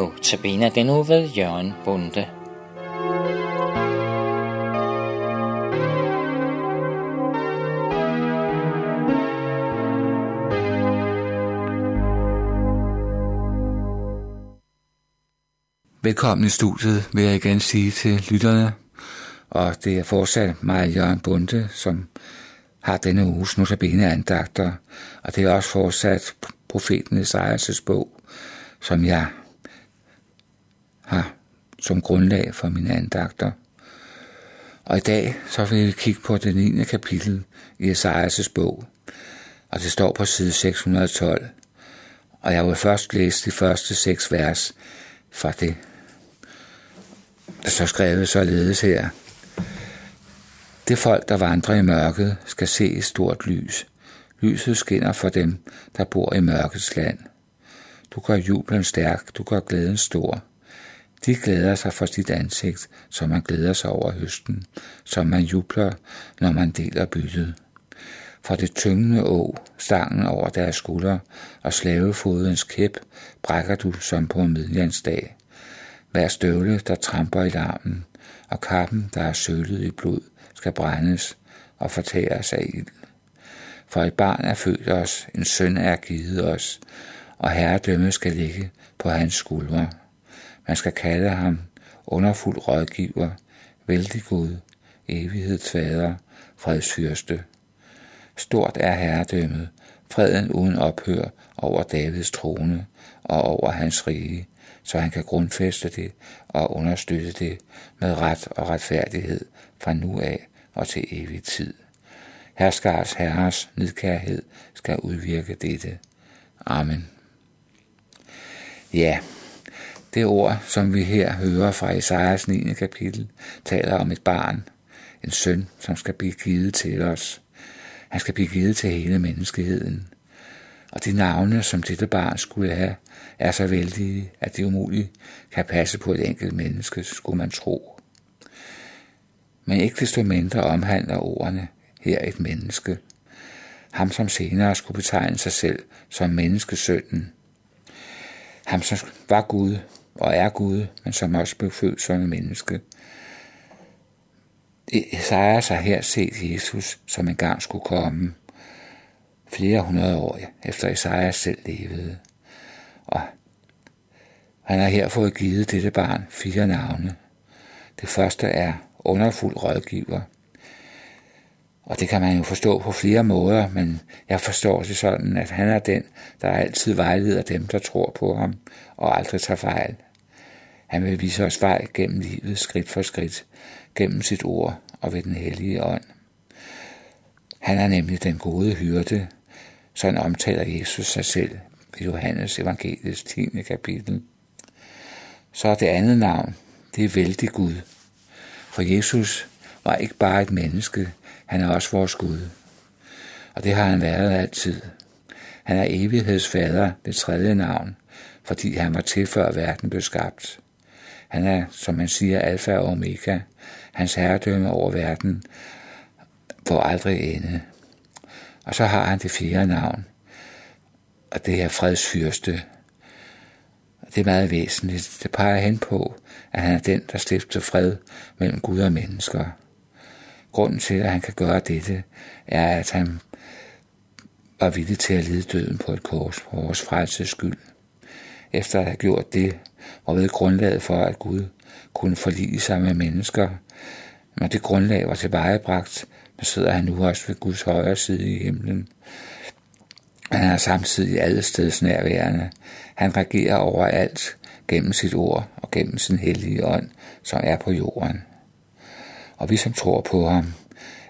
Notabene den nu ved Jørgen Bunde. Velkommen i studiet, vil jeg igen sige til lytterne. Og det er fortsat mig, Jørgen Bunde, som har denne uges notabene andagter. Og det er også fortsat profeten Esajas' bog, som jeg har som grundlag for mine andagter. Og i dag så vil vi kigge på det 9. kapitel i Esajas' bog, og det står på side 612. Og jeg vil først læse de første seks vers fra det, der så skrevet således her. Det folk, der vandrer i mørket, skal se et stort lys. Lyset skinner for dem, der bor i mørkets land. Du gør jublen stærk, du gør glæden stor. De glæder sig for sit ansigt, som man glæder sig over høsten, som man jubler, når man deler byttet. For det tyngende å, stangen over deres skulder og slavefodens kæp, brækker du som på en midjandsdag. Hver støvle, der tramper i larmen, og kappen, der er sølet i blod, skal brændes og fortæres af ild. For et barn er født os, en søn er givet os, og herredømmet skal ligge på hans skuldre. Man skal kalde ham underfuld rådgiver, vældig Gud, evighedsfader, fredshyrste. Stort er herredømmet, freden uden ophør over Davids trone og over hans rige, så han kan grundfæste det og understøtte det med ret og retfærdighed fra nu af og til evig tid. Herskars herres nidkærhed skal udvirke dette. Amen. Ja, det ord, som vi her hører fra Isaias 9. kapitel, taler om et barn, en søn, som skal blive givet til os. Han skal blive givet til hele menneskeheden. Og de navne, som dette barn skulle have, er så vældige, at det umuligt kan passe på et enkelt menneske, skulle man tro. Men ikke desto mindre omhandler ordene her et menneske. Ham, som senere skulle betegne sig selv som menneskesønnen. Ham, som var Gud og er Gud, men som også blev født som menneske. Esajas har her set Jesus, som engang skulle komme, flere hundrede år efter Esajas selv levede. Og han har her fået givet dette barn fire navne. Det første er underfuld rådgiver. Og det kan man jo forstå på flere måder, men jeg forstår det sådan, at han er den, der altid vejleder dem, der tror på ham, og aldrig tager fejl. Han vil vise os vej gennem livet, skridt for skridt, gennem sit ord og ved den hellige ånd. Han er nemlig den gode hyrde, sådan omtaler Jesus sig selv i Johannes evangeliets 10. kapitel. Så er det andet navn, det er vældig Gud. For Jesus var ikke bare et menneske, han er også vores Gud. Og det har han været altid. Han er evighedsfader, det tredje navn, fordi han var til før verden blev skabt. Han er, som man siger, alfa og omega. Hans herredømme over verden får aldrig ende. Og så har han det fjerde navn, og det er fredsfyrste. Det er meget væsentligt. Det peger hen på, at han er den, der stifter fred mellem Gud og mennesker. Grunden til, at han kan gøre dette, er, at han var villig til at lide døden på et kors for vores frelses skyld. Efter at have gjort det, og ved grundlaget for, at Gud kunne forlige sig med mennesker, når det grundlag var tilvejebragt, så sidder han nu også ved Guds højre side i himlen. Han er samtidig alle steds nærværende. Han regerer over alt gennem sit ord og gennem sin hellige ånd, som er på jorden. Og vi, som tror på ham,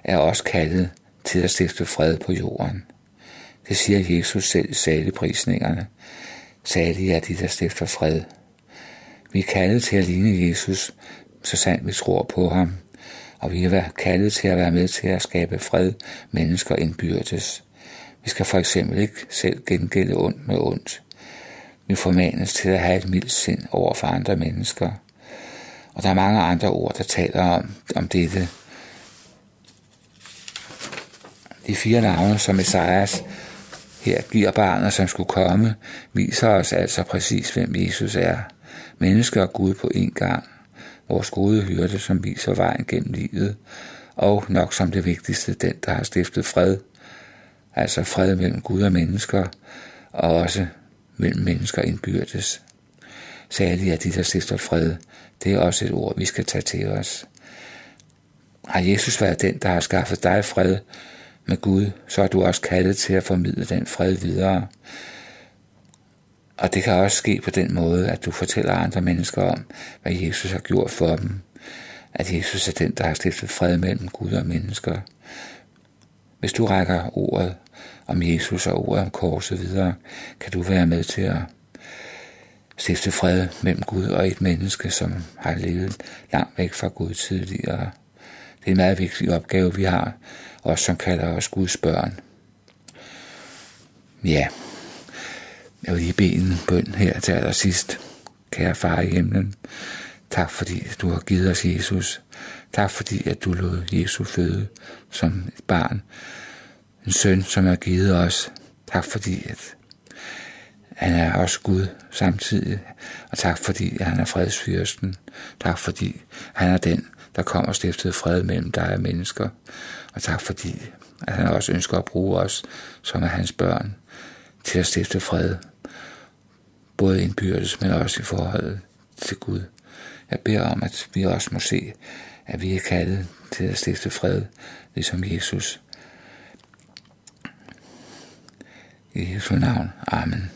er også kaldet til at stifte fred på jorden. Det siger Jesus selv i saligprisningerne. Salige er de, der stifter fred. Vi er kaldet til at ligne Jesus, så sandt vi tror på ham, og vi er kaldet til at være med til at skabe fred mennesker indbyrdes. Vi skal for eksempel ikke selv gengælde ondt med ondt. Vi formanes til at have et mildt sind over for andre mennesker. Og der er mange andre ord, der taler om, om dette. De fire navne, som Esajas her bliver barnet, som skulle komme, viser os altså præcis, hvem Jesus er. menneske og Gud på en gang. Vores gode hyrde, som viser vejen gennem livet, og nok som det vigtigste, den, der har stiftet fred. Altså fred mellem Gud og mennesker, og også mellem mennesker indbyrdes. Særligt er de, der stifter fred. Det er også et ord, vi skal tage til os. Har Jesus været den, der har skaffet dig fred med Gud, så er du også kaldet til at formidle den fred videre. Og det kan også ske på den måde, at du fortæller andre mennesker om, hvad Jesus har gjort for dem. At Jesus er den, der har stiftet fred mellem Gud og mennesker. Hvis du rækker ordet om Jesus og ordet om korset videre, kan du være med til at stifte fred mellem Gud og et menneske, som har levet langt væk fra Gud tidligere. Det er en meget vigtig opgave, vi har, os som kalder os Guds børn. Ja, jeg vil lige bede en bøn her til allersidst. Kære far i himlen, tak fordi du har givet os Jesus. Tak fordi at du lod Jesus føde som et barn. En søn, som har givet os. Tak fordi at han er også Gud samtidig. Og tak fordi han er fredsfyrsten. Tak fordi han er den, der kommer og stiftede fred mellem dig og mennesker. Og tak fordi at han også ønsker at bruge os, som er hans børn, til at stifte fred både indbyrdes, men også i forhold til Gud. Jeg beder om, at vi også må se, at vi er kaldet til at stifte fred, ligesom Jesus. I Jesu navn. Amen.